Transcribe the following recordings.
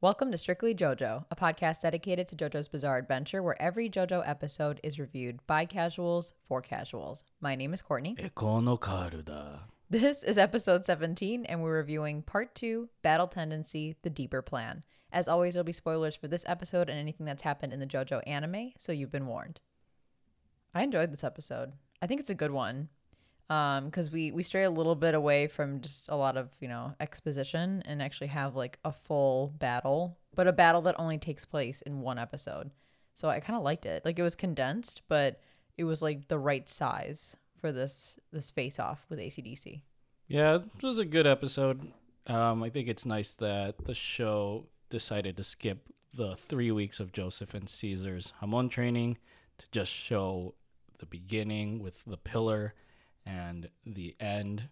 Welcome to Strictly JoJo, a podcast dedicated to JoJo's Bizarre Adventure, where every JoJo episode is reviewed by casuals for casuals. My name is Courtney. This is episode 17, and we're reviewing part two Battle Tendency The Deeper Plan. As always, there'll be spoilers for this episode and anything that's happened in the JoJo anime, so you've been warned. I enjoyed this episode. I think it's a good one because we we stray a little bit away from just a lot of you know exposition and actually have like a full battle, but a battle that only takes place in one episode. So I kind of liked it. Like it was condensed, but it was like the right size for this this face off with ACDC. Yeah, it was a good episode. Um, I think it's nice that the show decided to skip the three weeks of Joseph and Caesar's Hamon training to just show the beginning with the pillar and the end.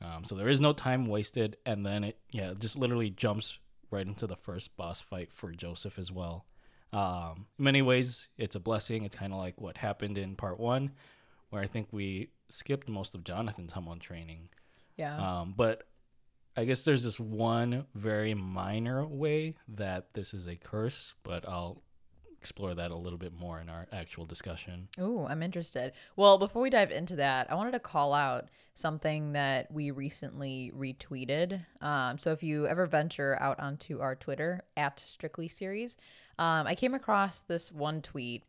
Um, so there is no time wasted, and then it yeah it just literally jumps right into the first boss fight for Joseph as well. Um, in many ways, it's a blessing. It's kind of like what happened in part one, where I think we skipped most of Jonathan's Hamon training. Yeah. Um, but I guess there's this one very minor way that this is a curse, but I'll explore that a little bit more in our actual discussion. Oh, I'm interested. Well, before we dive into that, I wanted to call out something that we recently retweeted. Um, so if you ever venture out onto our Twitter at Strictly Series, um, I came across this one tweet.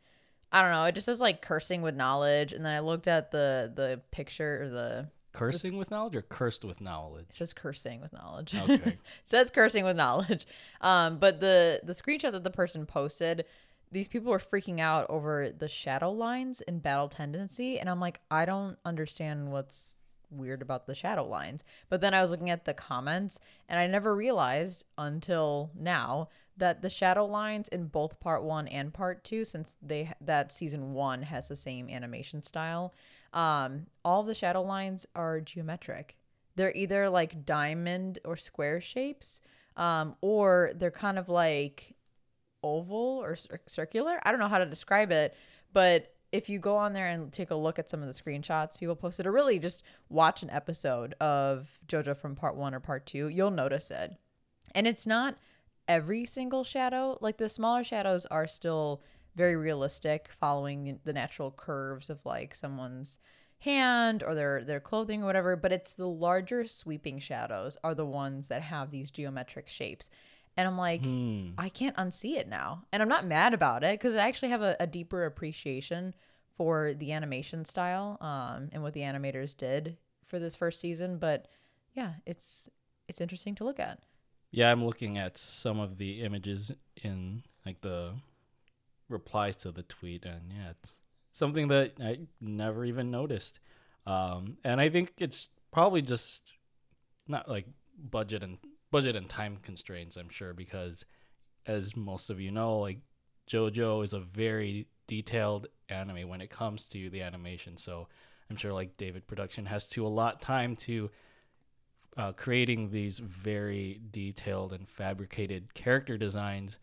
I don't know. It just says like cursing with knowledge, and then I looked at the the picture or the Cursing with knowledge or cursed with knowledge? it says cursing with knowledge. Okay. it says cursing with knowledge. Um, but the the screenshot that the person posted, these people were freaking out over the shadow lines in battle tendency, and I'm like, I don't understand what's weird about the shadow lines. But then I was looking at the comments, and I never realized until now that the shadow lines in both part one and part two, since they that season one has the same animation style, um, all the shadow lines are geometric they're either like diamond or square shapes um, or they're kind of like oval or cir- circular? I don't know how to describe it but if you go on there and take a look at some of the screenshots people posted or really just watch an episode of jojo from part one or part two you'll notice it. And it's not every single shadow like the smaller shadows are still very realistic following the natural curves of like someone's hand or their their clothing or whatever but it's the larger sweeping shadows are the ones that have these geometric shapes and i'm like Hmm. i can't unsee it now and i'm not mad about it because i actually have a, a deeper appreciation for the animation style um, and what the animators did for this first season but yeah it's it's interesting to look at Yeah, I'm looking at some of the images in like the replies to the tweet, and yeah, it's something that I never even noticed. Um, and I think it's probably just not like budget and budget and time constraints. I'm sure because, as most of you know, like JoJo is a very detailed anime when it comes to the animation. So I'm sure like David Production has to allot time to uh, creating these very detailed and fabricated character designs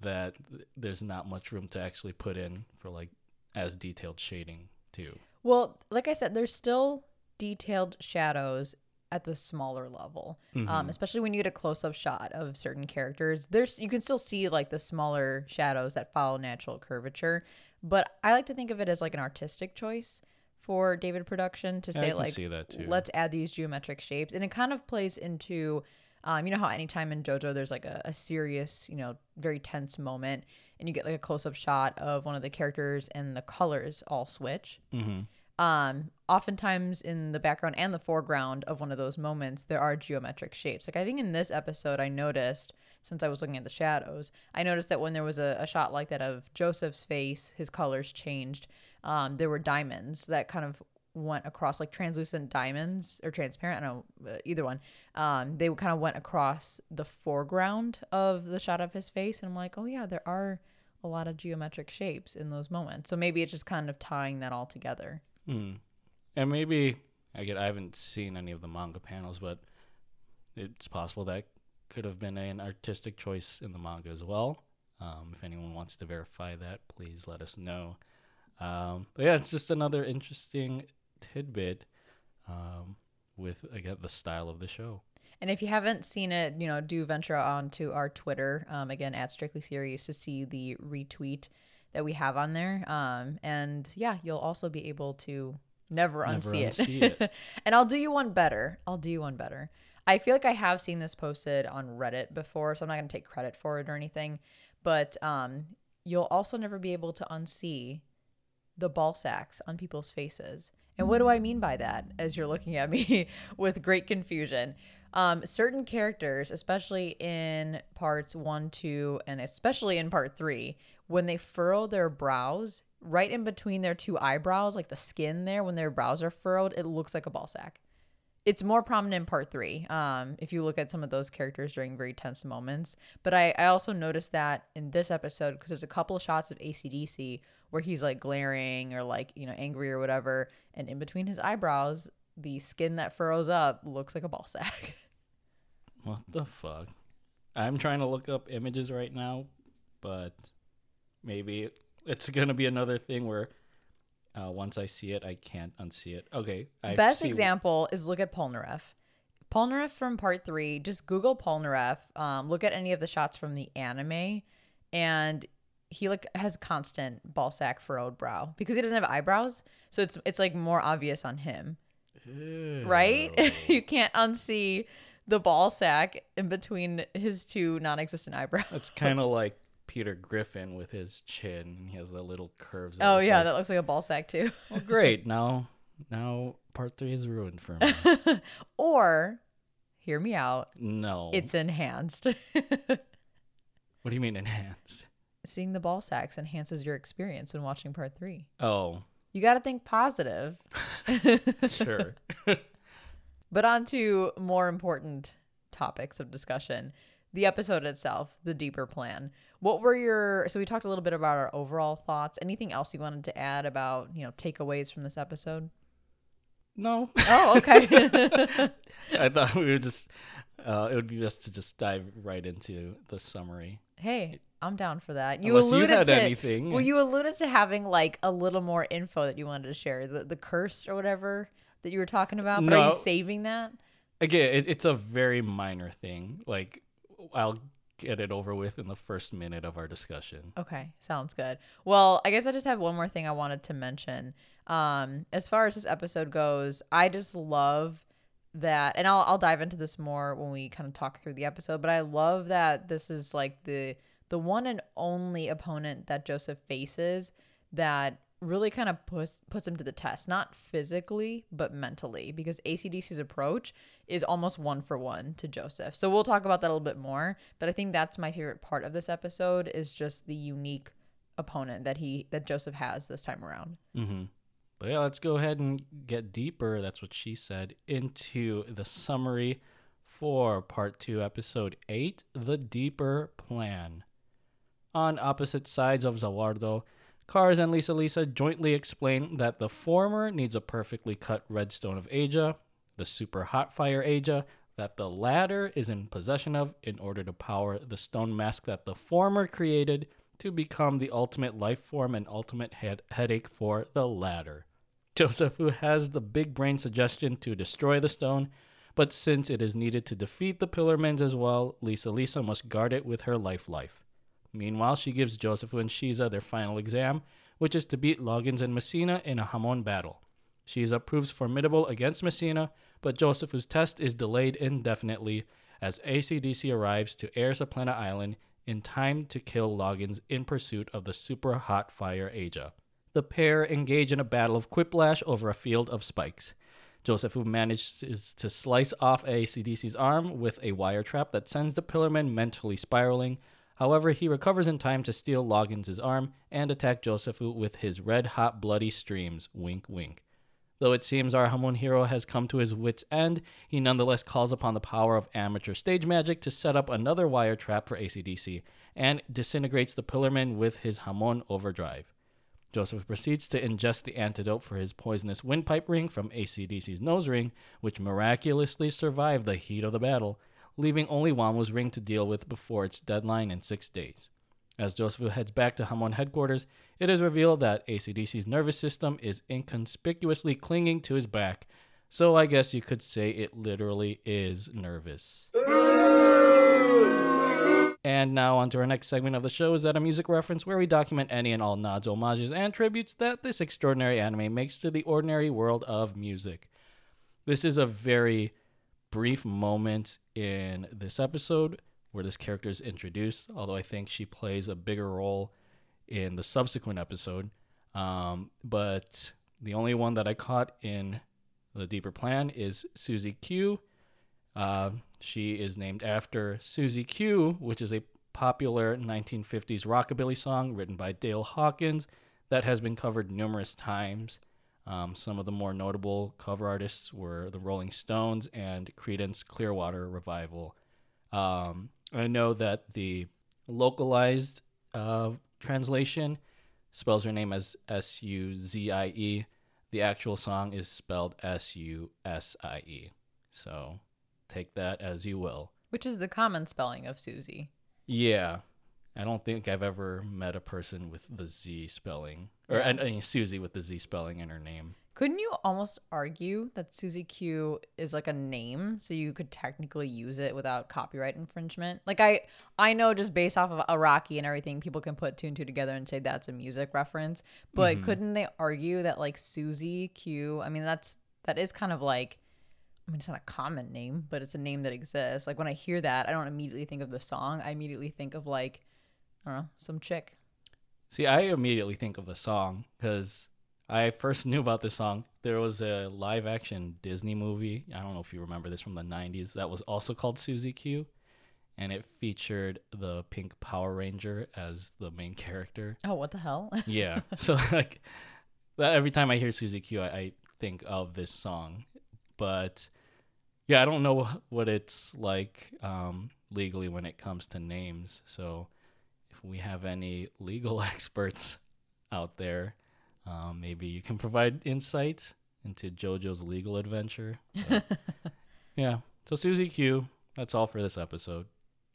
that th- there's not much room to actually put in for like as detailed shading too. Well, like I said, there's still detailed shadows at the smaller level, um, especially when you get a close-up shot of certain characters. There's you can still see like the smaller shadows that follow natural curvature, but I like to think of it as like an artistic choice for David Production to Yeah, say like see that too. let's add these geometric shapes, and it kind of plays into. Um, you know how anytime in JoJo there's like a, a serious, you know, very tense moment, and you get like a close up shot of one of the characters and the colors all switch. Mm-hmm. Um, oftentimes in the background and the foreground of one of those moments, there are geometric shapes. Like I think in this episode, I noticed since I was looking at the shadows, I noticed that when there was a, a shot like that of Joseph's face, his colors changed. Um, there were diamonds that kind of went across, like translucent diamonds or transparent. I don't know, uh, either one. Um, they kind of went across the foreground of the shot of his face, and I'm like, oh yeah, there are a lot of geometric shapes in those moments. So maybe it's just kind of tying that all together. Mm. And maybe I get I haven't seen any of the manga panels, but it's possible that could have been an artistic choice in the manga as well. Um, if anyone wants to verify that, please let us know. Um, but yeah, it's just another interesting tidbit um, with again the style of the show. And if you haven't seen it, you know, do venture on to our Twitter, um, again, at Strictly Series to see the retweet that we have on there. Um, and yeah, you'll also be able to never, Never unsee, unsee it. it. and I'll do you one better. I'll do you one better. I feel like I have seen this posted on Reddit before, so I'm not going to take credit for it or anything. But um, you'll also never be able to unsee the ball sacks on people's faces. And what do I mean by that? As you're looking at me with great confusion, um, certain characters, especially in parts one, two, and especially in part three, when they furrow their brows, right in between their two eyebrows, like the skin there, when their brows are furrowed, it looks like a ball sack. It's more prominent in part three. Um, if you look at some of those characters during very tense moments, but I, I also noticed that in this episode because there's a couple of shots of ACDC where he's like glaring or like you know angry or whatever, and in between his eyebrows, the skin that furrows up looks like a ball sack. What the fuck? I'm trying to look up images right now, but maybe it's gonna be another thing where uh, once I see it, I can't unsee it. Okay, I Best see- example is look at Polnareff. Polnareff from part three. Just Google Polnareff. Um, look at any of the shots from the anime, and he like has constant ball sack furrowed brow because he doesn't have eyebrows, so it's it's like more obvious on him, right? You can't unsee the ball sack in between his two non-existent eyebrows. That's kind of like Peter Griffin with his chin. and He has the little curves. Oh yeah, like- that looks like a ball sack too. well, great. Now, now part three is ruined for me. or, hear me out. No. It's enhanced. what do you mean enhanced? seeing the ball sacks enhances your experience when watching part three. Oh, You got to think positive. sure. But on to more important topics of discussion. The episode itself, the deeper plan. What were your so we talked a little bit about our overall thoughts. Anything else you wanted to add about, you know, takeaways from this episode? no. Oh, okay. I thought we would just. Uh, it would be best to just dive right into the summary. hey, I'm down for that. You Unless you alluded had to anything. Well, you alluded to having like a little more info that you wanted to share. The the curse or whatever that you were talking about. But are No. you saving that? Again, it, it's a very minor thing. Like, I'll get it over with in the first minute of our discussion. Okay, sounds good. Well, I guess I just have one more thing I wanted to mention. Um, as far as this episode goes, I just love that, and I'll I'll dive into this more when we kind of talk through the episode. But I love that this is like the the one and only opponent that Joseph faces that really kind of puts puts him to the test, not physically but mentally, because ACDC's approach is almost one for one to Joseph. So we'll talk about that a little bit more. But I think that's my favorite part of this episode is just the unique opponent that he that Joseph has this time around. Mm-hmm. But yeah, let's go ahead and get deeper. That's what she said into the summary for part two, episode eight The Deeper Plan. On opposite sides of Zawardo, Cars and Lisa Lisa jointly explain that the former needs a perfectly cut redstone of Aja, the super hot fire Aja, that the latter is in possession of in order to power the stone mask that the former created to become the ultimate life form and ultimate head- headache for the latter. Joseph, who has the big brain suggestion to destroy the stone, but since it is needed to defeat the Pillarmans as well, Lisa Lisa must guard it with her life life. Meanwhile, she gives Joseph and Shiza their final exam, which is to beat Loggins and Messina in a Hamon battle. Shiza proves formidable against Messina, but Joseph's test is delayed indefinitely as ACDC arrives to Air Supplena Island in time to kill Loggins in pursuit of the super hot fire Aja. The pair engage in a battle of quiplash over a field of spikes. Joseph, who manages to slice off ACDC's arm with a wire trap that sends the Pillarman mentally spiraling. However, he recovers in time to steal Loggins' arm and attack Joseph with his red hot bloody streams. Wink, wink. Though it seems our Hamon hero has come to his wits' end, he nonetheless calls upon the power of amateur stage magic to set up another wire trap for ACDC and disintegrates the Pillarman with his Hamon overdrive. Joseph proceeds to ingest the antidote for his poisonous windpipe ring from ACDC's nose ring, which miraculously survived the heat of the battle, leaving only Wamuu's ring to deal with before its deadline in six days. As Joseph heads back to Hamon headquarters, it is revealed that ACDC's nervous system is inconspicuously clinging to his back, So I guess you could say it literally is nervous. And now on to our next segment of the show is that a music reference where we document any and all nods, homages, and tributes that this extraordinary anime makes to the ordinary world of music. This is a very brief moment in this episode where this character is introduced, although I think she plays a bigger role in the subsequent episode. Um, but the only one that I caught in the deeper plan is Susie Q. Uh, she is named after Susie Q, which is a popular 1950s rockabilly song written by Dale Hawkins that has been covered numerous times. Um, some of the more notable cover artists were the Rolling Stones and Creedence Clearwater Revival. Um, I know that the localized uh, translation spells her name as S U Z I E. The actual song is spelled S U S I E. So take that as you will. Which is the common spelling of Susie. Yeah. I don't think I've ever met a person with the Z spelling, or Yeah. and, and Susie with the Z spelling in her name. Couldn't you almost argue that Susie Q is like a name, so you could technically use it without copyright infringement? Like I, I know just based off of Araki and everything, people can put two and two together and say that's a music reference. But mm-hmm. couldn't they argue that like Susie Q? I mean, that's that is kind of like, I mean, it's not a common name, but it's a name that exists. Like when I hear that, I don't immediately think of the song. I immediately think of like, I don't know, some chick. See, I immediately think of the song because I first knew about this song. There was a live action Disney movie. I don't know if you remember this from the 90s that was also called Susie Q. And it featured the pink Power Ranger as the main character. Oh, what the hell? Yeah. so, like, that, every time I hear Susie Q, I, I think of this song. But yeah, I don't know what it's like um, legally when it comes to names. So, we have any legal experts out there, um, maybe you can provide insight into JoJo's legal adventure. But, yeah. So, Susie Q, that's all for this episode.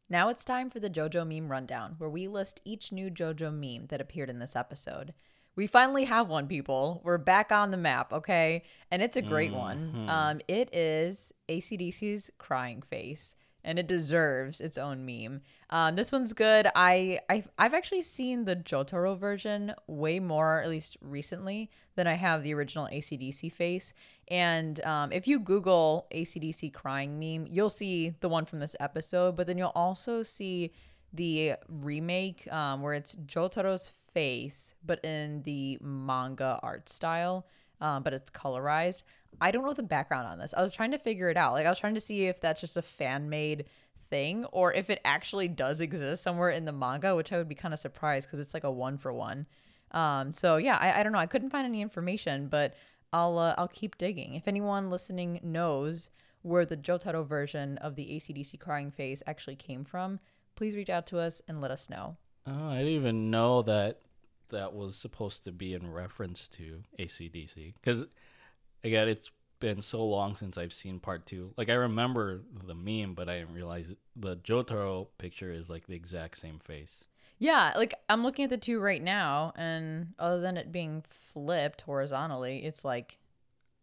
Now it's time for the JoJo meme rundown, where we list each new JoJo meme that appeared in this episode. We finally have one, people. We're back on the map, okay? And it's a great one. Um, it is ACDC's crying face, and it deserves its own meme. Um, this one's good. I, I I've actually seen the Jotaro version way more, at least recently, than I have the original ACDC face. And um, if you Google ACDC crying meme, you'll see the one from this episode, but then you'll also see the remake um, where it's Jotaro's face, but in the manga art style, um, but it's colorized. I don't know the background on this. I was trying to figure it out. Like I was trying to see if that's just a fan made thing or if it actually does exist somewhere in the manga, which I would be kind of surprised because it's like a one for one. Um, so yeah, I, I don't know. I couldn't find any information, but I'll uh, I'll keep digging. If anyone listening knows where the Jotaro version of the ACDC crying face actually came from, please reach out to us and let us know. Oh, I didn't even know that that was supposed to be in reference to ACDC. Because, again, it's been so long since I've seen part two. Like, I remember the meme, but I didn't realize the Jotaro picture is like the exact same face. Yeah, like I'm looking at the two right now, and other than it being flipped horizontally, it's like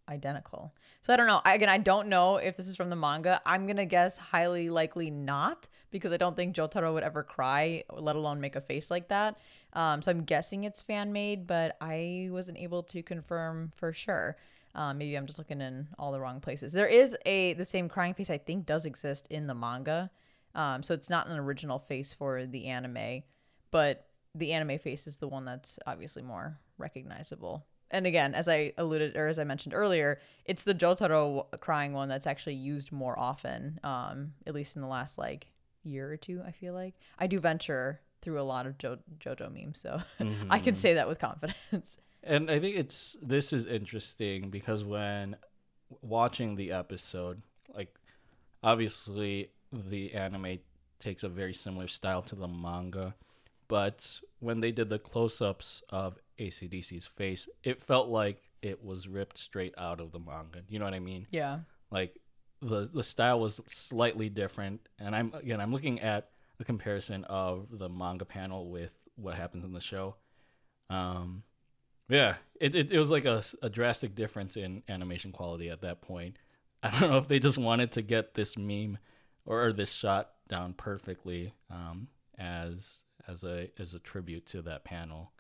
identical. So I don't know. I, again, I don't know if this is from the manga. I'm gonna guess highly likely not because I don't think Jotaro would ever cry, let alone make a face like that. Um, so I'm guessing it's fan made, but I wasn't able to confirm for sure. Um, maybe I'm just looking in all the wrong places. There is a the same crying face I think does exist in the manga. Um, so it's not an original face for the anime, but the anime face is the one that's obviously more recognizable. And again, as I alluded or as I mentioned earlier, it's the Jotaro crying one that's actually used more often, um, at least in the last like year or two. I feel like I do venture through a lot of jo- JoJo memes, so I can say that with confidence. And I think it's this is interesting because when watching the episode, like obviously the anime takes a very similar style to the manga, but when they did the close-ups of ACDC's face, it felt like it was ripped straight out of the manga. You know what I mean? yeah. Like the the style was slightly different, and I'm again I'm looking at a comparison of the manga panel with what happens in the show. Um, Yeah, it, it, it was like a, a drastic difference in animation quality at that point. I don't know if they just wanted to get this meme or, this shot down perfectly um, as as a as a tribute to that panel.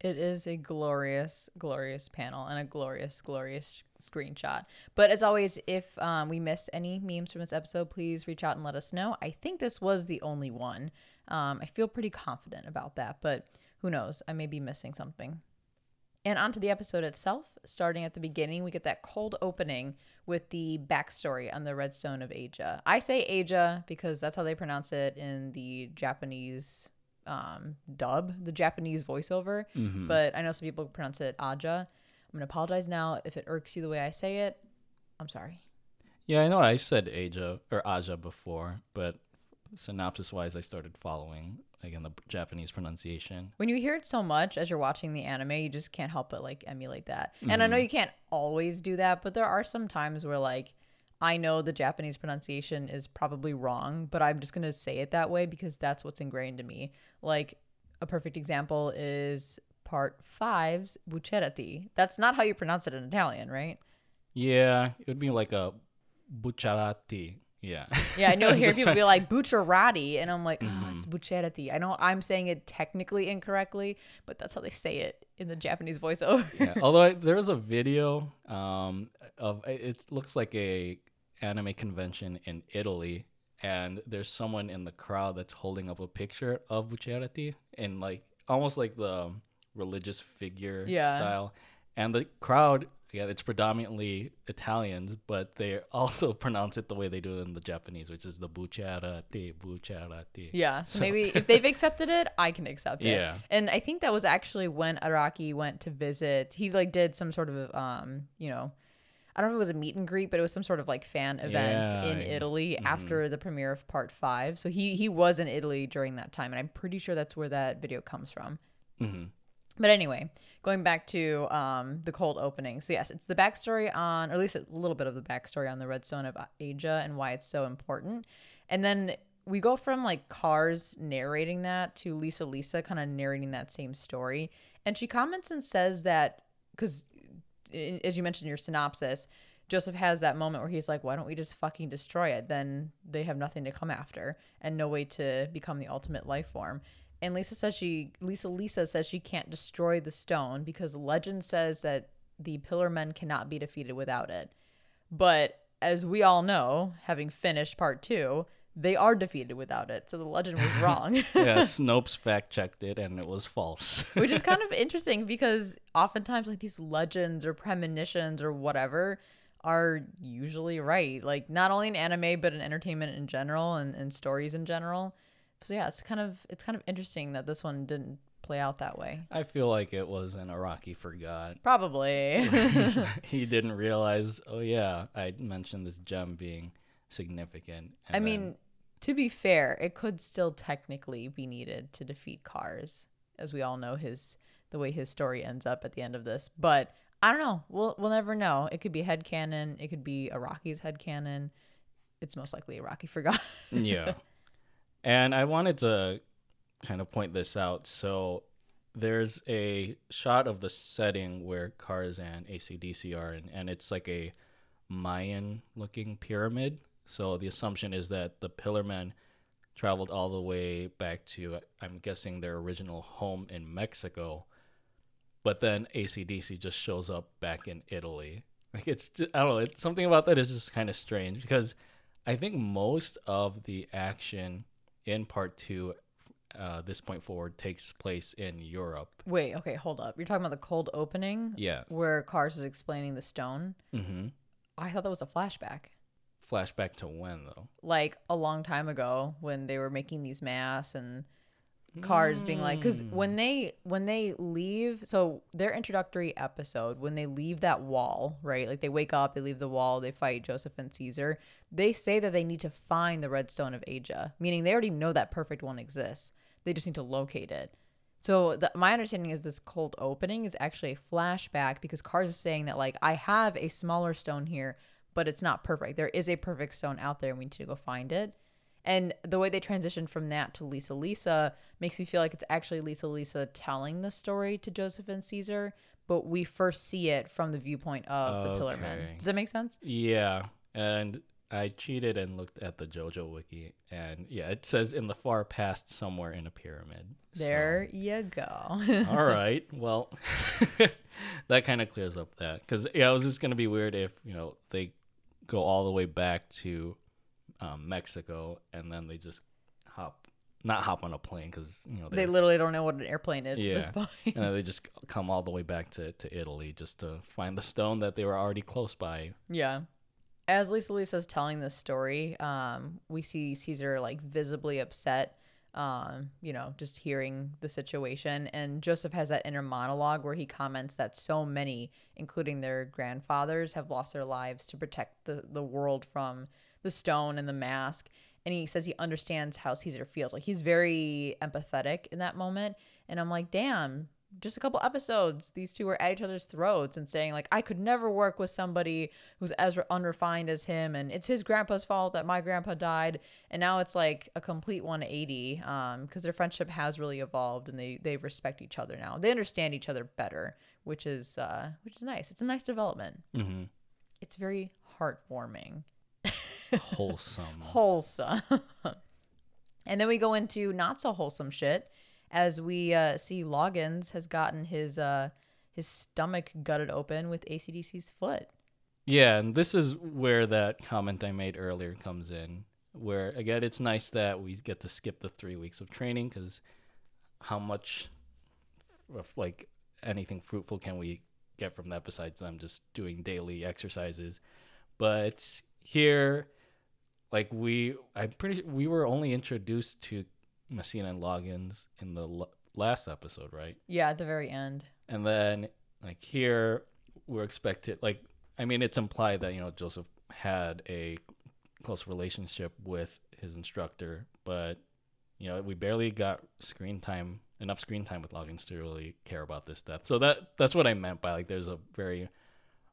It is a glorious, glorious panel and a glorious, glorious screenshot. But as always, if um, we missed any memes from this episode, please reach out and let us know. I think this was the only one. Um, I feel pretty confident about that, but who knows? I may be missing something. And onto the episode itself. Starting at the beginning, we get that cold opening with the backstory on the Redstone of Asia. I say Asia because that's how they pronounce it in the Japanese um, dub, the Japanese voiceover. But I know some people pronounce it Aja. I'm going to apologize now if it irks you the way I say it. I'm sorry. Yeah, I know I said Aja or Aja before, but synopsis wise, I started following again the Japanese pronunciation. When you hear it so much as you're watching the anime, you just can't help but like emulate that. And I know mm-hmm. you can't always do that, but there are some times where like I know the Japanese pronunciation is probably wrong, but I'm just going to say it that way because that's what's ingrained in me. Like a perfect example is part 5's buccerati. That's not how you pronounce it in Italian, right? Yeah, it would be like a bucciarati. Yeah. Yeah, I know here people trying- be like bucciarati, and I'm like, oh, it's buccerati. I know I'm saying it technically incorrectly, but that's how they say it in the Japanese voiceover. yeah. Although I, there was a video um, of it looks like a anime convention in Italy, and there's someone in the crowd that's holding up a picture of Bucciarati in like almost like the religious figure Yeah. style, and the crowd. Yeah, it's predominantly Italians, but they also pronounce it the way they do in the Japanese, which is the bucciarati, bucciarati. Yeah, so, maybe if they've accepted it, I can accept it. Yeah. And I think that was actually when Araki went to visit. He like did some sort of um, you know, I don't know if it was a meet and greet, but it was some sort of like fan event Yeah, in I- Italy after the premiere of part 5. So he he was in Italy during that time and I'm pretty sure that's where that video comes from. hmm But anyway, going back to um, the cold opening. So, yes, it's the backstory on, or at least a little bit of the backstory on the Redstone of Asia and why it's so important. And then we go from like Cars narrating that to Lisa Lisa kind of narrating that same story. And she comments and says that, because as you mentioned in your synopsis, Joseph has that moment where he's like, why don't we just fucking destroy it? Then they have nothing to come after and no way to become the ultimate life form. And Lisa says she Lisa Lisa says she can't destroy the stone because legend says that the pillar men cannot be defeated without it. But as we all know, having finished part two, they are defeated without it. So the legend was wrong. yeah, Snopes fact checked it and it was false. Which is kind of interesting because oftentimes like these legends or premonitions or whatever are usually right. Like not only in anime but in entertainment in general and, and stories in general. So yeah, it's kind of it's kind of interesting that this one didn't play out that way. I feel like it was an Araki forgot. Probably. he didn't realize, oh yeah, I mentioned this gem being significant. I then- mean, to be fair, it could still technically be needed to defeat Cars, as we all know his the way his story ends up at the end of this. But I don't know. We'll we'll never know. It could be head headcanon. It could be Araki's headcanon. It's most likely Iraqi forgot. yeah. And I wanted to kind of point this out. So there's a shot of the setting where Cars and ACDC are, and, and it's like a Mayan looking pyramid. So the assumption is that the Pillarmen traveled all the way back to, I'm guessing, their original home in Mexico. But then ACDC just shows up back in Italy. Like it's, just, I don't know, it's, something about that is just kind of strange because I think most of the action in part two, uh, this point forward, takes place in Europe. Wait, okay, hold up. You're talking about the cold opening Yeah. where Cars is explaining the stone. Mm-hmm. I thought that was a flashback. Flashback to when though? Like a long time ago when they were making these masks and cars being like because hmm. when they when they leave so their introductory episode when they leave that wall right like they wake up they leave the wall they fight joseph and caesar they say that they need to find the redstone of asia meaning they already know that perfect one exists. They just need to locate it. So the, my understanding is this cold opening is actually a flashback because cars is saying that like i have a smaller stone here but it's not perfect. There is a perfect stone out there and we need to go find it and the way they transitioned from that to Lisa Lisa makes me feel like it's actually Lisa Lisa telling the story to Joseph and Caesar, but we first see it from the viewpoint of the Pillar Men. Does that make sense? Yeah, and I cheated and looked at the JoJo wiki, and yeah, it says in the far past somewhere in a pyramid. So- There you go. all right. Well, that kind of clears up that because yeah, it was just gonna be weird if you know they go all the way back to um, Mexico and then they just hop, not hop on a plane because you know they literally don't know what an airplane is at this Yeah. point. and then they just come all the way back to, to Italy just to find the stone that they were already close by. Yeah. As Lisa Lisa's telling this story, um, we see Caesar like visibly upset, um, you know, just hearing the situation. And Joseph has that inner monologue where he comments that so many, including their grandfathers, have lost their lives to protect the, the world from the stone and the mask. And he says he understands how Caesar feels. Like he's very empathetic in that moment. And I'm like, damn, just a couple episodes, these two were at each other's throats and saying, like, I could never work with somebody who's as unrefined as him. And it's his grandpa's fault that my grandpa died. And now it's like a complete 180 um, because their friendship has really evolved and they, they respect each other now. They understand each other better, which is, uh, which is nice. It's a nice development. Mm-hmm. It's very heartwarming. Wholesome. wholesome. and then we go into not so wholesome shit as we uh, see Loggins has gotten his uh, his stomach gutted open with ACDC's foot. Yeah, and this is where that comment I made earlier comes in. Where again, it's nice that we get to skip the three weeks of training because how much of like anything fruitful can we get from that besides them just doing daily exercises? But here, like we, I'm pretty we were only introduced to Messina and Loggins in the l- last episode, right? Yeah, at the very end. And then like here we're expected like I mean it's implied that you know Joseph had a close relationship with his instructor, but you know we barely got screen time enough screen time with Loggins to really care about this death. So that that's what I meant by like there's a very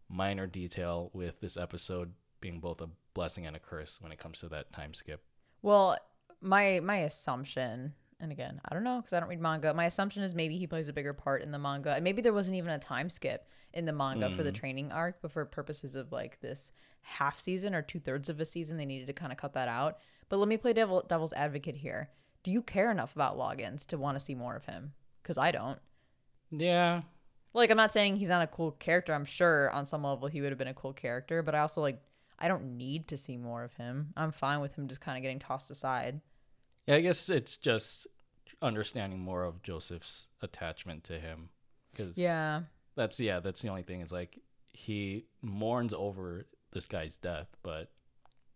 minor detail with this episode being both a blessing and a curse when it comes to that time skip. Well, my my assumption, and again, I don't know because I don't read manga. My assumption is maybe he plays a bigger part in the manga, and maybe there wasn't even a time skip in the manga for the mm-hmm. training arc, but for purposes of like this half season or two thirds of a season, they needed to kind of cut that out. But let me play devil devil's advocate here. Do you care enough about Loggins to want to see more of him? Because I don't. Yeah, Like, I'm not saying he's not a cool character. I'm sure on some level he would have been a cool character, but I also like I don't need to see more of him. I'm fine with him just kind of getting tossed aside. Yeah, I guess it's just understanding more of Joseph's attachment to him. Because Yeah. that's yeah, that's the only thing. Is like he mourns over this guy's death, but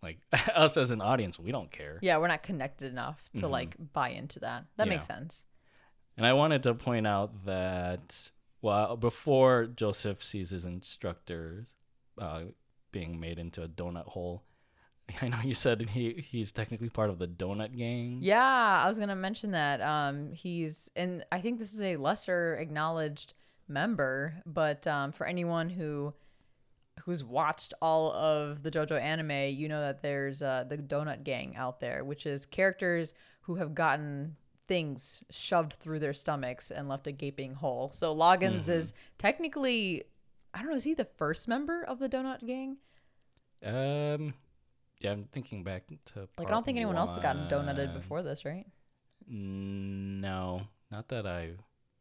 like us as an audience, we don't care. Yeah, we're not connected enough to Mhm. like buy into that. That Yeah. makes sense. And I wanted to point out that well, before Joseph sees his instructor uh, being made into a donut hole, I know you said he he's technically part of the donut gang. Yeah, I was gonna mention that. Um, he's and I think this is a lesser acknowledged member, but um, for anyone who who's watched all of the JoJo anime, you know that there's uh, the Donut Gang out there, which is characters who have gotten things shoved through their stomachs and left a gaping hole. So Loggins is technically, I don't know, is he the first member of the Donut Gang? Um, yeah, I'm thinking back to Like, I don't think anyone else has gotten donutted before this, right? No, not that I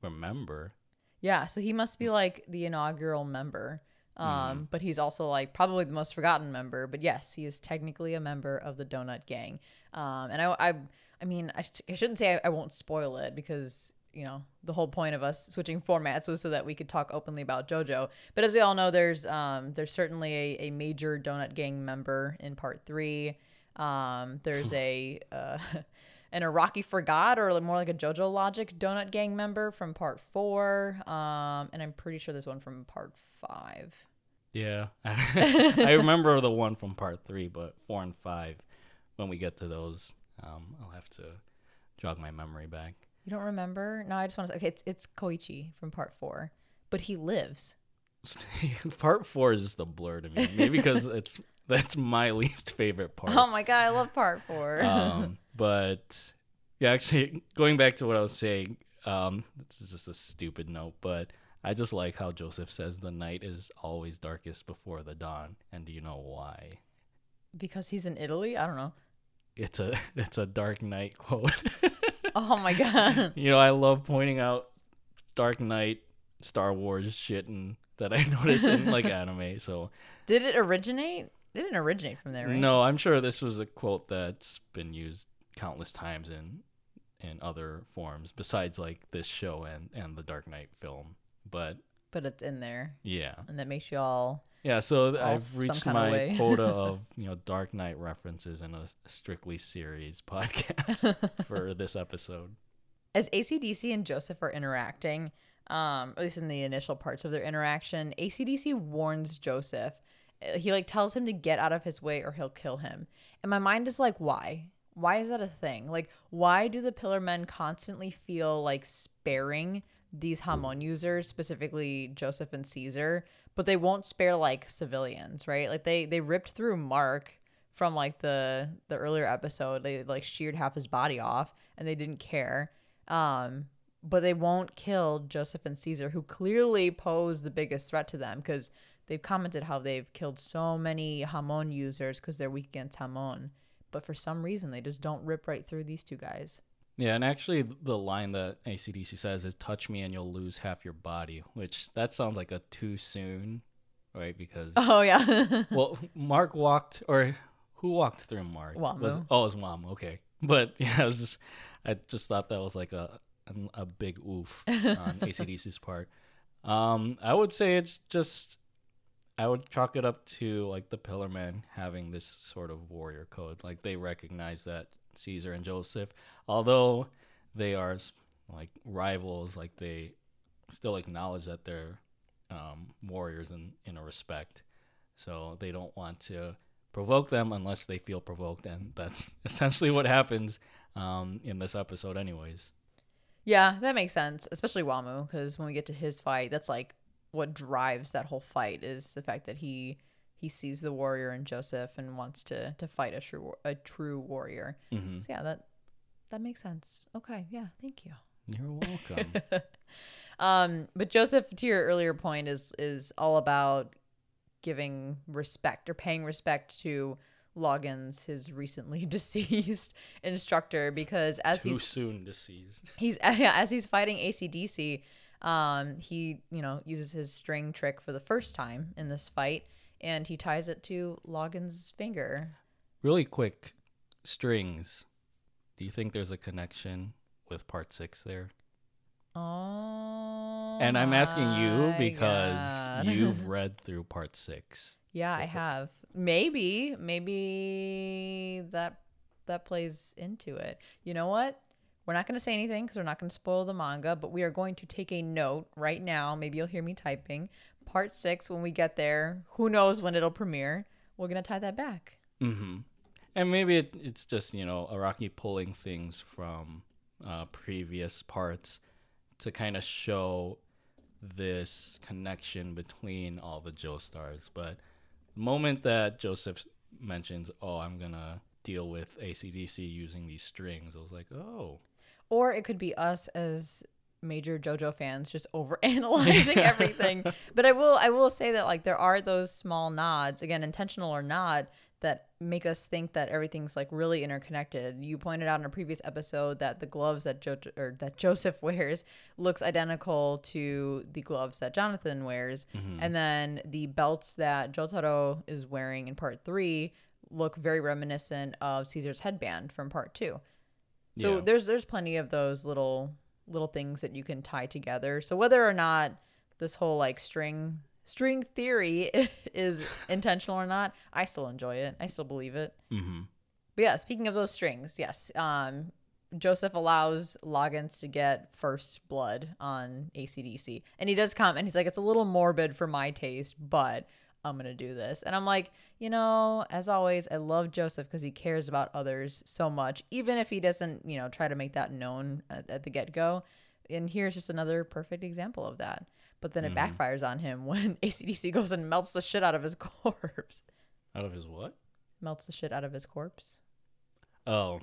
remember. Yeah, so he must be like the inaugural member. Um, but he's also like probably the most forgotten member. But yes, he is technically a member of the Donut Gang. Um, and I, I, I mean, I, sh- I shouldn't say I, I won't spoil it because you know the whole point of us switching formats was so that we could talk openly about JoJo. But as we all know, there's um, there's certainly a, a major Donut Gang member in Part Three. Um, there's a uh, an Araki Forgot or more like a JoJo Logic Donut Gang member from Part Four. Um, and I'm pretty sure there's one from Part Five. Yeah, I remember the one from part three, but four and five. When we get to those, um, I'll have to jog my memory back. You don't remember? No, I just want to. Okay, it's it's Koichi from Part Four, but he lives. part four is just a blur to me. Maybe because it's that's my least favorite part. Oh my god, I love Part Four. um, but yeah, actually, going back to what I was saying, um, this is just a stupid note, but I just like how Joseph says the night is always darkest before the dawn. And do you know why? Because he's in Italy? I don't know. It's a it's a Dark Knight quote. Oh my god. you know, I love pointing out Dark Knight, Star Wars shit and that I notice in like anime. So Did it originate? It didn't originate from there, right? no, I'm sure this was a quote that's been used countless times in in other forms besides like this show and and the Dark Knight film. But But it's in there. yeah. And that makes you all Yeah, so I've reached my quota of you know Dark Knight references in a strictly series podcast for this episode. as ACDC and Joseph are interacting, um, at least in the initial parts of their interaction, ACDC warns Joseph. Uh, He like tells him to get out of his way or he'll kill him. And my mind is like, why? Why is that a thing? Like, why do the Pillar Men constantly feel like sparing these Hamon users, specifically Joseph and Caesar, but they won't spare like civilians, right? Like they they ripped through Mark from like the the earlier episode. They like sheared half his body off and they didn't care. Um, but they won't kill Joseph and Caesar, who clearly pose the biggest threat to them because they've commented how they've killed so many Hamon users because they're weak against Hamon. But for some reason, they just don't rip right through these two guys. Yeah, and actually the line that ACDC says is "touch me and you'll lose half your body," which that sounds like a too soon, right? Because Oh yeah, well, Mark walked or who walked through Mark? Wamuu. Was, oh, it was. Okay, but yeah, I was just I just thought that was like a a, a big oof on ACDC's part. Um, I would say it's just I would chalk it up to like the Pillar Men having this sort of warrior code. Like they recognize that Caesar and Joseph, although they are like rivals, like they still acknowledge that they're um, warriors in in a respect. So they don't want to provoke them unless they feel provoked, and that's essentially what happens um, in this episode, anyways. yeah, that makes sense. Especially Wamuu, because when we get to his fight, that's like what drives that whole fight is the fact that he he sees the warrior in Joseph and wants to to fight a true a true warrior. hmm So yeah, that that makes sense. Okay, yeah, thank you. You're welcome. Um, but Joseph, to your earlier point, is is all about giving respect or paying respect to Loggins, his recently deceased instructor, because as Too he's soon deceased. he's as he's fighting ACDC, um, he you know uses his string trick for the first time in this fight, and he ties it to Loggins' finger. Really quick, strings. Do you think there's a connection with part six there? Oh, and I'm asking you because God. you've read through part six. Yeah, I have. Maybe, maybe that that plays into it. You know what? We're not going to say anything because we're not going to spoil the manga, but we are going to take a note right now. Maybe you'll hear me typing. Part six, when we get there, who knows when it'll premiere? We're to tie that back. Mm-hmm. And maybe it, it's just you know Araki pulling things from uh, previous parts to kind of show this connection between all the Joestars. But the moment that Joseph mentions, "Oh, I'm gonna deal with ACDC using these strings," I was like, "Oh, Or it could be us as major JoJo fans just over analyzing everything. But I will I will say that like there are those small nods, again, intentional or not, that make us think that everything's like really interconnected. You pointed out in a previous episode that the gloves that jo- or that Joseph wears looks identical to the gloves that Jonathan wears, mm-hmm. and then the belts that Jotaro is wearing in part 3 look very reminiscent of Caesar's headband from part 2. So Yeah. there's there's plenty of those little little things that you can tie together. So whether or not this whole like string string theory is intentional or not, I still enjoy it. I still believe it. mm-hmm. But yeah, speaking of those strings, yes. Um Joseph allows Loggins to get first blood on ACDC. And he does comment, he's like, it's a little morbid for my taste, but I'm going to do this. And I'm like, you know, as always, I love Joseph because he cares about others so much, even if he doesn't, you know, try to make that known at, at the get go. And here's just another perfect example of that. But then it backfires on him when ACDC goes and melts the shit out of his corpse. out of his what? Melts the shit out of his corpse. Oh,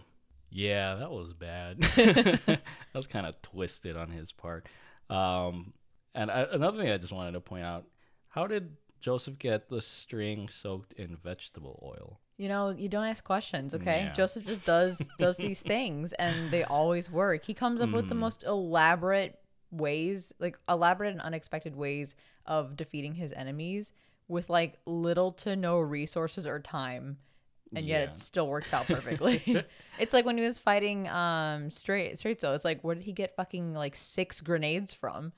yeah, that was bad. that was kind of twisted on his part. Um, And I, another thing I just wanted to point out: how did Joseph get the string soaked in vegetable oil? You know, you don't ask questions, okay? Yeah. Joseph just does does these things and they always work. He comes up with the most elaborate ways, like elaborate and unexpected ways of defeating his enemies with like little to no resources or time. And yet Yeah. it still works out perfectly. it's like when he was fighting um straight straight so it's like where did he get fucking like six grenades from?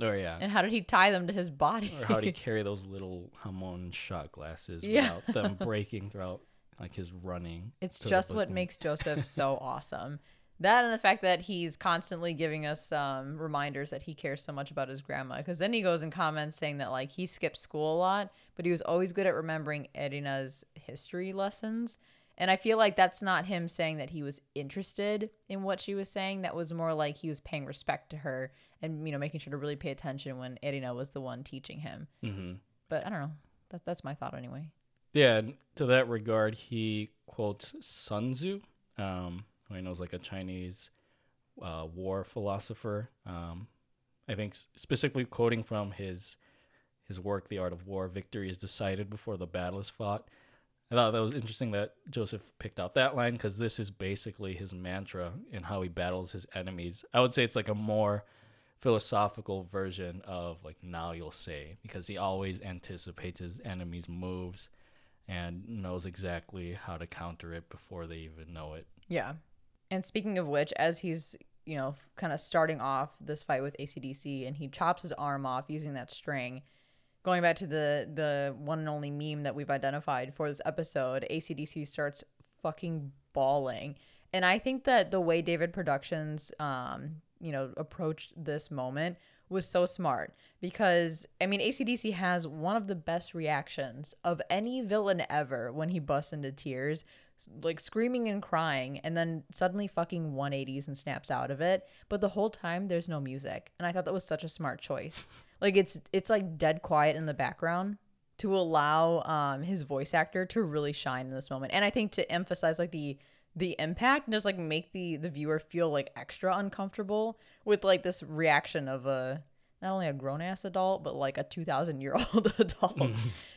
Or yeah, And how did he tie them to his body? or how did he carry those little hamon shot glasses Yeah. without them breaking throughout like his running? It's just what makes Joseph so awesome. That and the fact that he's constantly giving us um, reminders that he cares so much about his grandma. Because then he goes and comments saying that like he skipped school a lot, but he was always good at remembering Erina's history lessons. And I feel like that's not him saying that he was interested in what she was saying. That was more like he was paying respect to her and you know making sure to really pay attention when Erina was the one teaching him. hmm But I don't know. That, that's my thought anyway. Yeah, to that regard, he quotes Sun Tzu, um, who I know is like a Chinese uh, war philosopher. Um, I think specifically quoting from his his work, The Art of War, victory is decided before the battle is fought. I thought that was interesting that Joseph picked out that line because this is basically his mantra in how he battles his enemies. I would say it's like a more philosophical version of like now you'll say because he always anticipates his enemies' moves and knows exactly how to counter it before they even know it. Yeah. And speaking of which, as he's, you know, kind of starting off this fight with ACDC and he chops his arm off using that string, going back to the the one and only meme that we've identified for this episode, ACDC starts fucking bawling. And I think that the way David Productions um, you know, approached this moment was so smart because I mean ACDC has one of the best reactions of any villain ever when he busts into tears, like screaming and crying, and then suddenly fucking 180s and snaps out of it. But the whole time there's no music, and I thought that was such a smart choice. Like it's it's like dead quiet in the background to allow um his voice actor to really shine in this moment, and I think to emphasize like the the impact and just like make the the viewer feel like extra uncomfortable with like this reaction of a not only a grown ass adult but like a 2000 year old adult.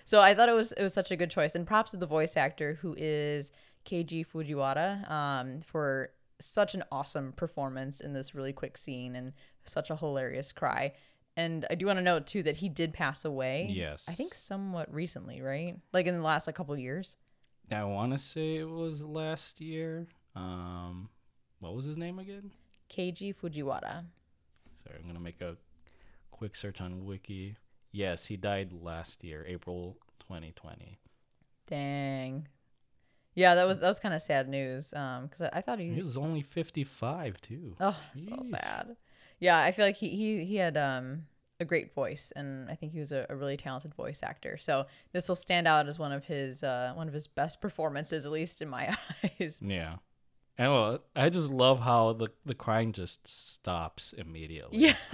So i thought it was it was such a good choice. And props to the voice actor who is keiji fujiwara um, for such an awesome performance in this really quick scene and such a hilarious cry and i do want to note too that he did pass away Yes. i think somewhat recently right like in the last like couple years I want to say it was last year. Um, what was his name again? keiji fujiwara Sorry, I'm gonna make a quick search on Wiki. Yes, he died last year, April 2020. Dang. Yeah, that was that was kind of sad news. Um, because I, I thought he, He was only 55 too. oh so sad. Yeah, I feel like he he he had um a great voice, and I think he was a, a really talented voice actor. So this will stand out as one of his uh one of his best performances, at least in my eyes. Yeah. And well, I just love how the the crying just stops immediately. Yeah.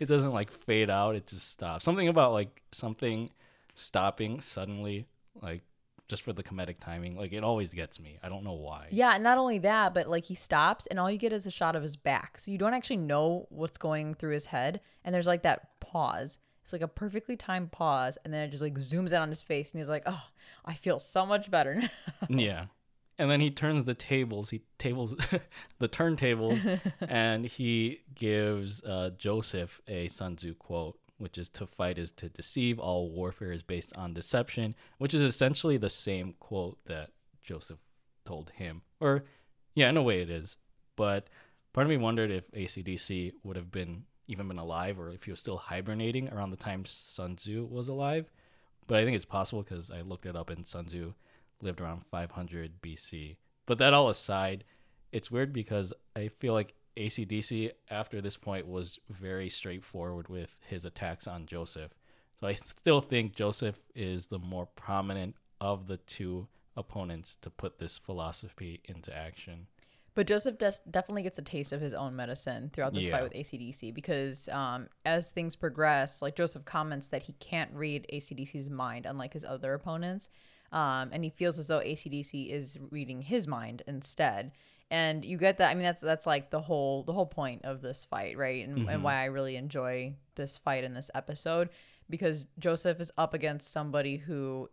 it doesn't like fade out, it just stops. Something about like something stopping suddenly like just for the comedic timing, like it always gets me. I don't know why. Yeah, not only that, but like he stops and all you get is a shot of his back. So you don't actually know what's going through his head. And there's like that pause. It's like a perfectly timed pause. And then it just like zooms in on his face and he's like, oh, I feel so much better now. Yeah. And then he turns the tables, he tables the turntables, and he gives uh, Joseph a Sun Tzu quote, which is to fight is to deceive. All warfare is based on deception, which is essentially the same quote that Joseph told him. Or, yeah, in a way it is. But part of me wondered if ACDC would have been even been alive or if he was still hibernating around the time Sun Tzu was alive. But I think it's possible because I looked it up and Sun Tzu lived around 500 BC. But that all aside, it's weird because I feel like ACDC after this point was very straightforward with his attacks on Joseph. So I still think Joseph is the more prominent of the two opponents to put this philosophy into action. But Joseph des- definitely gets a taste of his own medicine throughout this Yeah. fight with ACDC because um, as things progress, like Joseph comments that he can't read ACDC's mind, unlike his other opponents. Um, and he feels as though ACDC is reading his mind instead. And you get that. I mean, that's that's like the whole the whole point of this fight, right? And, Mm-hmm. and why I really enjoy this fight in this episode because Joseph is up against somebody who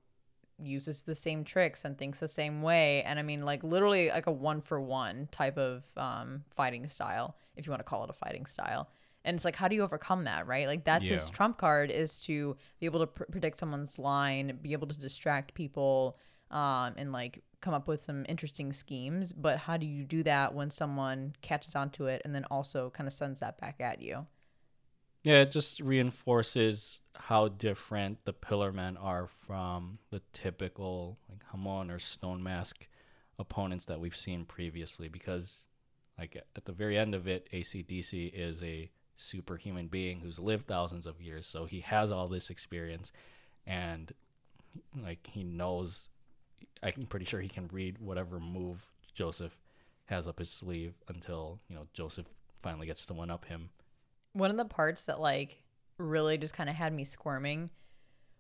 uses the same tricks and thinks the same way and i mean like literally like a one for one type of um fighting style if you want to call it a fighting style and it's like how do you overcome that right like that's his trump card is to be able to pr- predict someone's line be able to distract people um and like come up with some interesting schemes but how do you do that when someone catches onto it and then also kind of sends that back at you Yeah, it just reinforces how different the Pillar Men are from the typical like Hamon or Stone Mask opponents that we've seen previously. Because, like at the very end of it, ACDC is a superhuman being who's lived thousands of years, so he has all this experience, and like he knows. I'm pretty sure he can read whatever move Joseph has up his sleeve until you know Joseph finally gets to one up him. one of the parts that like really just kind of had me squirming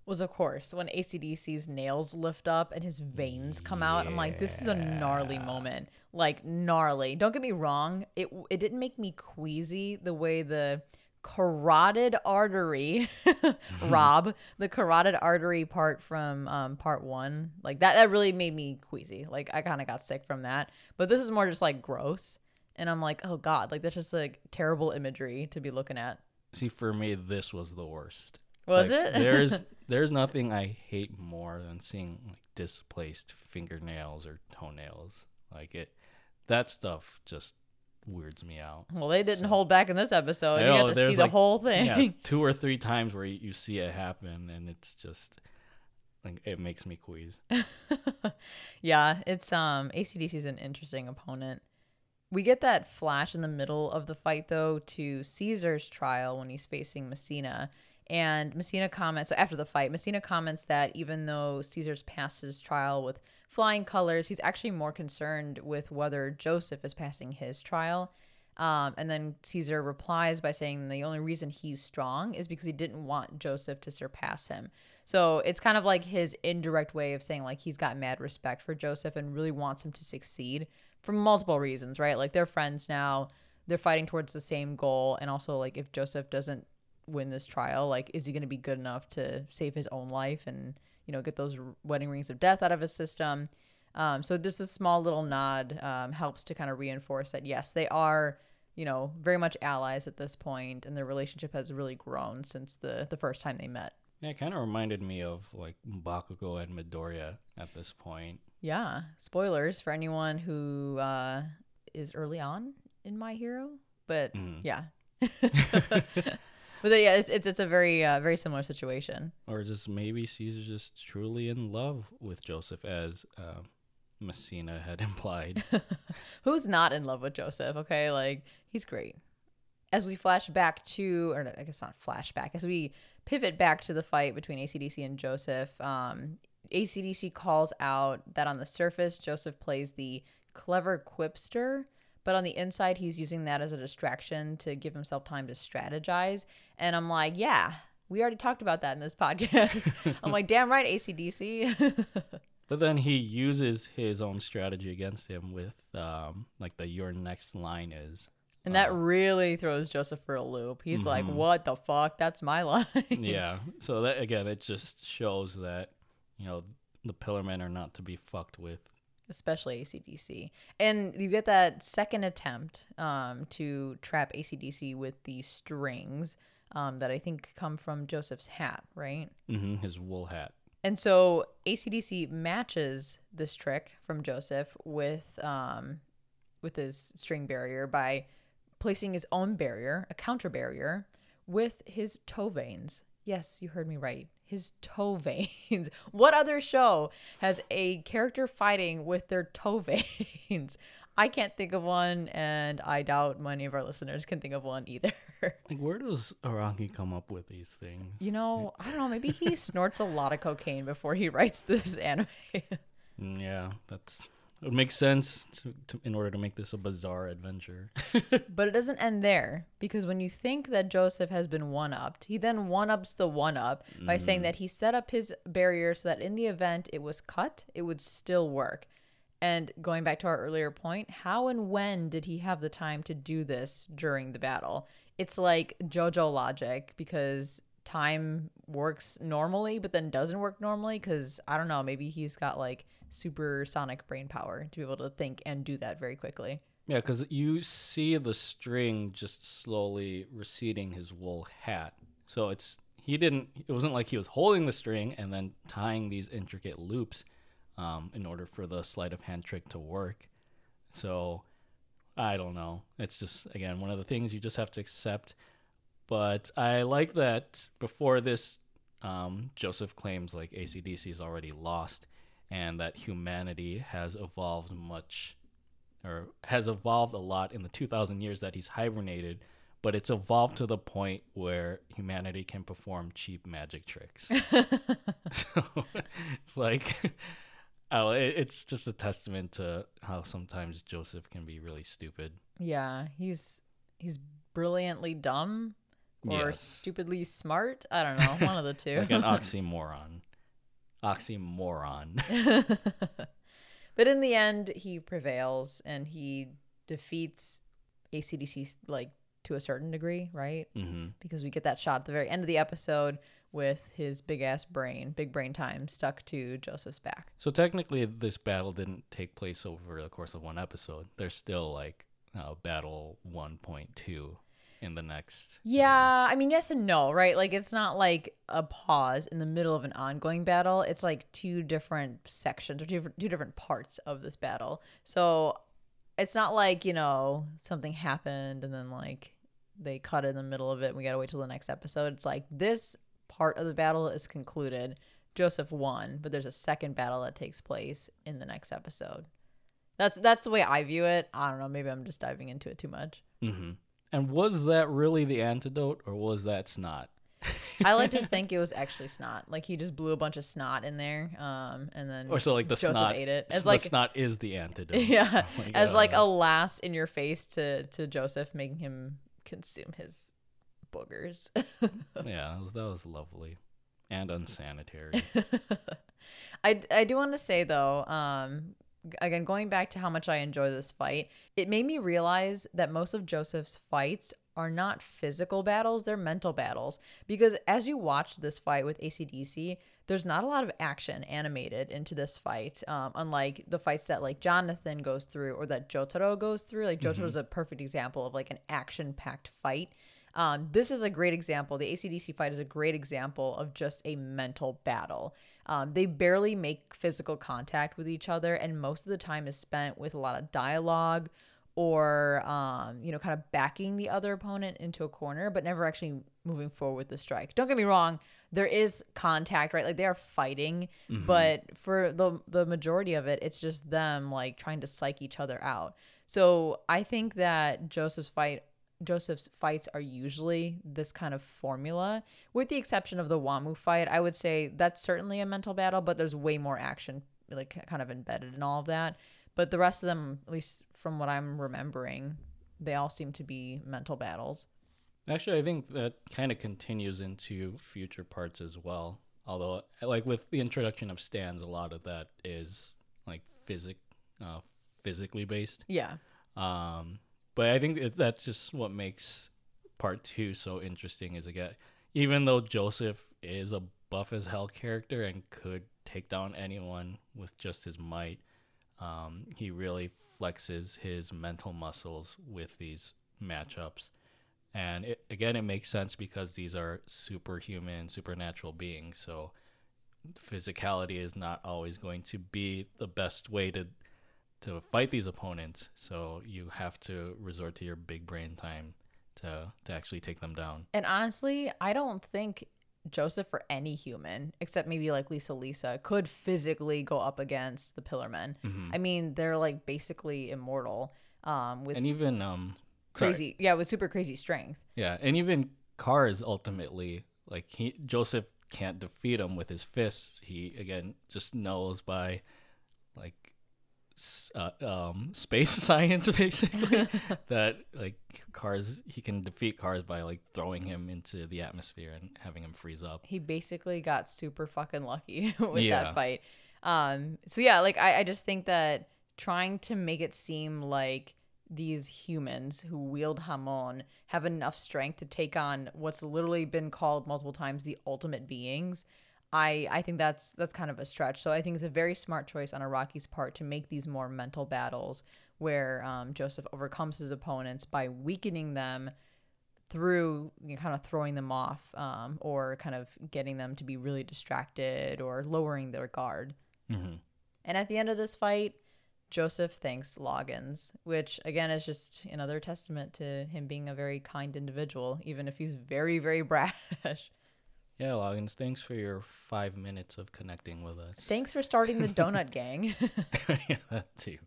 was of course when ACDC's nails lift up and his veins come out. I'm like, this is a gnarly moment. Like gnarly. Don't get me wrong. It it didn't make me queasy the way the carotid artery rob the carotid artery part from um part one like that that really made me queasy like i kind of got sick from that but this is more just like gross and i'm like oh god like that's just like terrible imagery to be looking at See, for me, this was the worst. Was Like, it? there's there's nothing I hate more than seeing like displaced fingernails or toenails. Like it, that stuff just weirds me out. Well, they didn't hold back in this episode. You got to see the like- whole thing. Yeah, two or three times where you, see it happen, and it's just like it makes me quease. Yeah, it's um ACDC is an interesting opponent. We get that flash in the middle of the fight though to Caesar's trial when he's facing Messina. And Messina comments so after the fight, Messina comments that even though Caesar's passed his trial with flying colors, he's actually more concerned with whether Joseph is passing his trial. Um, and then Caesar replies by saying the only reason he's strong is because he didn't want Joseph to surpass him. So it's kind of like his indirect way of saying like he's got mad respect for Joseph and really wants him to succeed for multiple reasons, right? Like they're friends now, they're fighting towards the same goal, and also like if Joseph doesn't win this trial, like is he going to be good enough to save his own life and you know get those wedding rings of death out of his system? Um, so just a small little nod um, helps to kind of reinforce that yes, they are you know very much allies at this point, and their relationship has really grown since the the first time they met. Yeah, it kind of reminded me of like Bakugo and Midoriya at this point. Yeah, spoilers for anyone who uh, is early on in My Hero, but Mhm. yeah. but yeah, it's, it's it's a very uh, very similar situation. Or just maybe Caesar's just truly in love with Joseph, as uh, Messina had implied. Who's not in love with Joseph? Okay, like he's great. As we flash back to, or I guess not flashback, as we pivot back to the fight between ACDC and Joseph, um, ACDC calls out that on the surface, Joseph plays the clever quipster, but on the inside, he's using that as a distraction to give himself time to strategize. And I'm like, yeah, we already talked about that in this podcast. I'm like, damn right, ACDC. But then he uses his own strategy against him with um, like the your next line is. And that really throws Joseph for a loop. He's like, "What the fuck? That's my line." Yeah. So that again, it just shows that you know the Pillarmen are not to be fucked with. Especially ACDC. And you get that second attempt um, to trap ACDC with the strings um, that I think come from Joseph's hat, right? Mm-hmm, his wool hat. And so ACDC matches this trick from Joseph with um, with his string barrier by placing his own barrier, a counter barrier, with his toe veins. Yes, you heard me right. His toe veins. what other show has a character fighting with their toe veins? I can't think of one, and I doubt many of our listeners can think of one either. Like, where does Araki come up with these things? you know, I don't know. Maybe he snorts a lot of cocaine before he writes this anime. Mm, yeah, that's it would make sense to, to, in order to make this a bizarre adventure. But it doesn't end there because when you think that Joseph has been one upped, he then one ups the one up by mm-hmm. saying that he set up his barrier so that in the event it was cut, it would still work. And going back to our earlier point, how and when did he have the time to do this during the battle? It's like JoJo logic because time works normally, but then doesn't work normally because I don't know, maybe he's got like supersonic brain power to be able to think and do that very quickly. Yeah, because you see the string just slowly receding his wool hat. So it's he didn't. It wasn't like he was holding the string and then tying these intricate loops um, in order for the sleight of hand trick to work. So I don't know. It's just again one of the things you just have to accept. But I like that before this, um, Joseph claims like ACDC is already lost, and that humanity has evolved much, or has evolved a lot in the 2,000 years that he's hibernated. But it's evolved to the point where humanity can perform cheap magic tricks. so it's like Oh, it's just a testament to how sometimes Joseph can be really stupid. Yeah, he's he's brilliantly dumb or Yes. stupidly smart. I don't know, one of the two. Like an oxymoron. Oxymoron. but in the end, he prevails and he defeats ACDC like to a certain degree, right? hmm Because we get that shot at the very end of the episode with his big ass brain, big brain time, stuck to Joseph's back. So technically, this battle didn't take place over the course of one episode. There's still like uh, battle 1.2 in the next. Yeah, I mean, yes and no, right? Like, it's not like a pause in the middle of an ongoing battle. It's like two different sections or two, different- two different parts of this battle. So it's not like, you know, something happened and then like they cut in the middle of it and we got to wait till the next episode. It's like this part of the battle is concluded. Joseph won, but there's a second battle that takes place in the next episode. That's that's the way I view it. I don't know, maybe I'm just diving into it too much. hmm And was that really the antidote, or was that snot? I like to think it was actually snot. Like he just blew a bunch of snot in there, um, and then Or so like the Joseph snot ate it the as like snot is the antidote. yeah, Like, as like a last in your face to to Joseph, making him consume his boogers. yeah, that was, that was lovely and unsanitary. I, I do want to say though, um, again, going back to how much I enjoy this fight, it made me realize that most of Joseph's fights are not physical battles, they're mental battles. Because as you watch this fight with ACDC, there's not a lot of action animated into this fight, um, unlike the fights that like Jonathan goes through or that Jotaro goes through. Like Jotaro's a perfect example of like an action packed fight. Um, this is a great example. The ACDC fight is a great example of just a mental battle. Um, they barely make physical contact with each other, and most of the time is spent with a lot of dialogue or, um, you know, kind of backing the other opponent into a corner, but never actually moving forward with the strike. Don't get me wrong, there is contact, right? Like they are fighting, but for the the majority of it, it's just them like trying to psych each other out. So I think that Joseph's fight Joseph's fights are usually this kind of formula, with the exception of the Wamuu fight. I would say that's certainly a mental battle, but there's way more action, like kind of embedded in all of that. But the rest of them, at least from what I'm remembering, they all seem to be mental battles. Actually, I think that kind of continues into future parts as well. Although, like with the introduction of stands, a lot of that is like physic, uh, physically based. Yeah. Um, but I think that's just what makes part two so interesting. Is again, even though Joseph is a buff as hell character and could take down anyone with just his might, um, he really flexes his mental muscles with these matchups. And it, again, it makes sense because these are superhuman, supernatural beings. So physicality is not always going to be the best way to to fight these opponents. So you have to resort to your big brain time to to actually take them down. And honestly, I don't think Joseph or any human, except maybe like Lisa Lisa, could physically go up against the Pillarmen. I mean, they're like basically immortal. Um, with And even um sorry. crazy, yeah, with super crazy strength. Yeah, and even Kars ultimately like he Joseph can't defeat him with his fists. He again just knows by like uh, um space science basically that like Kars he can defeat Kars by like throwing him into the atmosphere and having him freeze up. He basically got super fucking lucky with Yeah. that fight. Um, so yeah, like I, I just think that trying to make it seem like these humans who wield Hamon have enough strength to take on what's literally been called multiple times the ultimate beings. I, I think that's that's kind of a stretch. So I think it's a very smart choice on Araki's part to make these more mental battles where um, Joseph overcomes his opponents by weakening them through you know, kind of throwing them off um, or kind of getting them to be really distracted or lowering their guard. Mhm. And at the end of this fight, Joseph thanks Loggins, which again is just another testament to him being a very kind individual, even if he's very, very brash. Yeah, Loggins, thanks for your five minutes of connecting with us. Thanks for starting the Donut Gang. yeah, that too.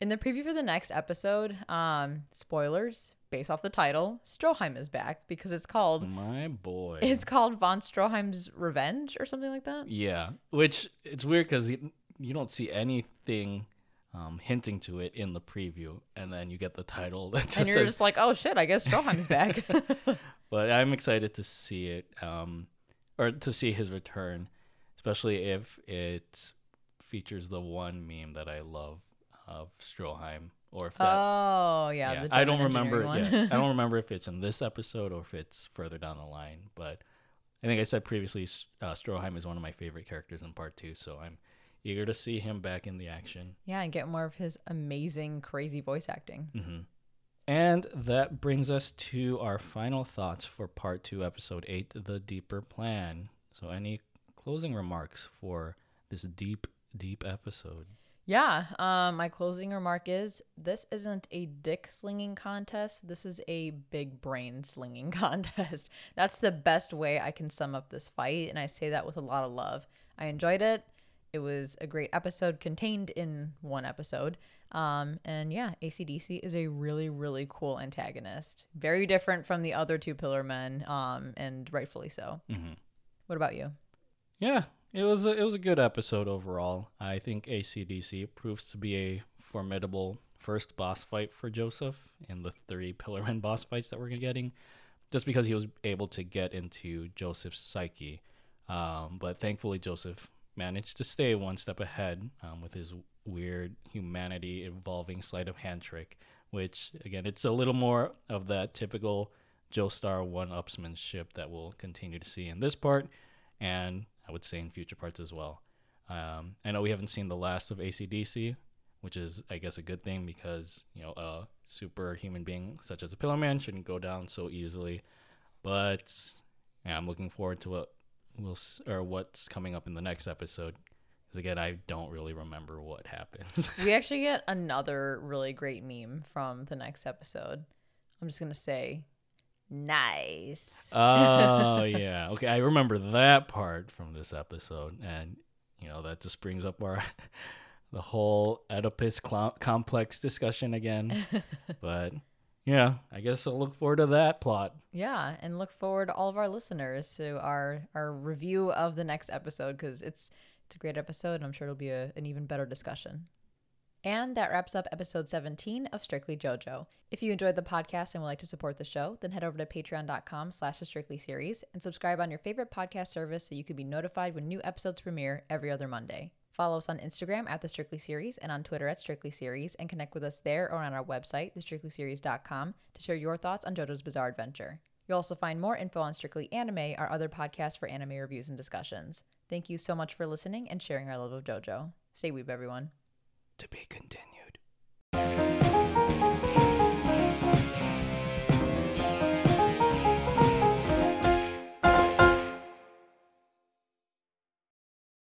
In the preview for the next episode, um, spoilers based off the title, Stroheim is back because it's called My boy. it's called Von Stroheim's Revenge or something like that. Yeah, which it's weird because you, you don't see anything um, hinting to it in the preview, and then you get the title that just and you're says. just like, oh shit, I guess Stroheim's back. but I'm excited to see it, um, or to see his return, especially if it features the one meme that I love of Stroheim, or if that. oh yeah, yeah, the I don't remember. Yeah. I don't remember if it's in this episode or if it's further down the line. But I think I said previously, uh, Stroheim is one of my favorite characters in part two, so I'm eager to see him back in the action. yeah, and get more of his amazing, crazy voice acting. hmm And that brings us to our final thoughts for part two, episode eight, the deeper plan. So, any closing remarks for this deep, deep episode? Yeah, um, my closing remark is this isn't a dick slinging contest. This is a big brain slinging contest. That's the best way I can sum up this fight, and I say that with a lot of love. I enjoyed it. It was a great episode contained in one episode. Um, and yeah, ACDC is a really, really cool antagonist. Very different from the other two Pillar Men, um, and rightfully so. hmm What about you? Yeah, it was a, it was a good episode overall. I think ACDC proves to be a formidable first boss fight for Joseph in the three Pillar Men boss fights that we're getting, just because he was able to get into Joseph's psyche. Um, but thankfully, Joseph managed to stay one step ahead um, with his weird humanity involving sleight of hand trick, which again, it's a little more of that typical Joestar one-upsmanship that we'll continue to see in this part, and I would say in future parts as well. Um, I know we haven't seen the last of ACDC, which is, I guess, a good thing because you know a superhuman being such as a Pillar Man shouldn't go down so easily. But yeah, I'm looking forward to what we'll or what's coming up in the next episode. Because again, I don't really remember what happens. we actually get another really great meme from the next episode. I'm just gonna say, nice. oh yeah, okay, I remember that part from this episode, and you know that just brings up our the whole Oedipus cl- complex discussion again. but yeah, I guess I'll look forward to that plot. yeah, and look forward to all of our listeners to our our review of the next episode because it's it's a great episode, and I'm sure it'll be a, an even better discussion. And that wraps up episode 17 of Strictly JoJo. If you enjoyed the podcast and would like to support the show, then head over to patreon.com slash the Strictly series and subscribe on your favorite podcast service so you can be notified when new episodes premiere every other Monday. Follow us on Instagram at the Strictly Series and on Twitter at Strictly Series and connect with us there or on our website, thestrictlyseries.com, to share your thoughts on JoJo's Bizarre Adventure. You'll also find more info on Strictly Anime, our other podcast for anime reviews and discussions. Thank you so much for listening and sharing our love of JoJo. Stay weeb, everyone. To be continued.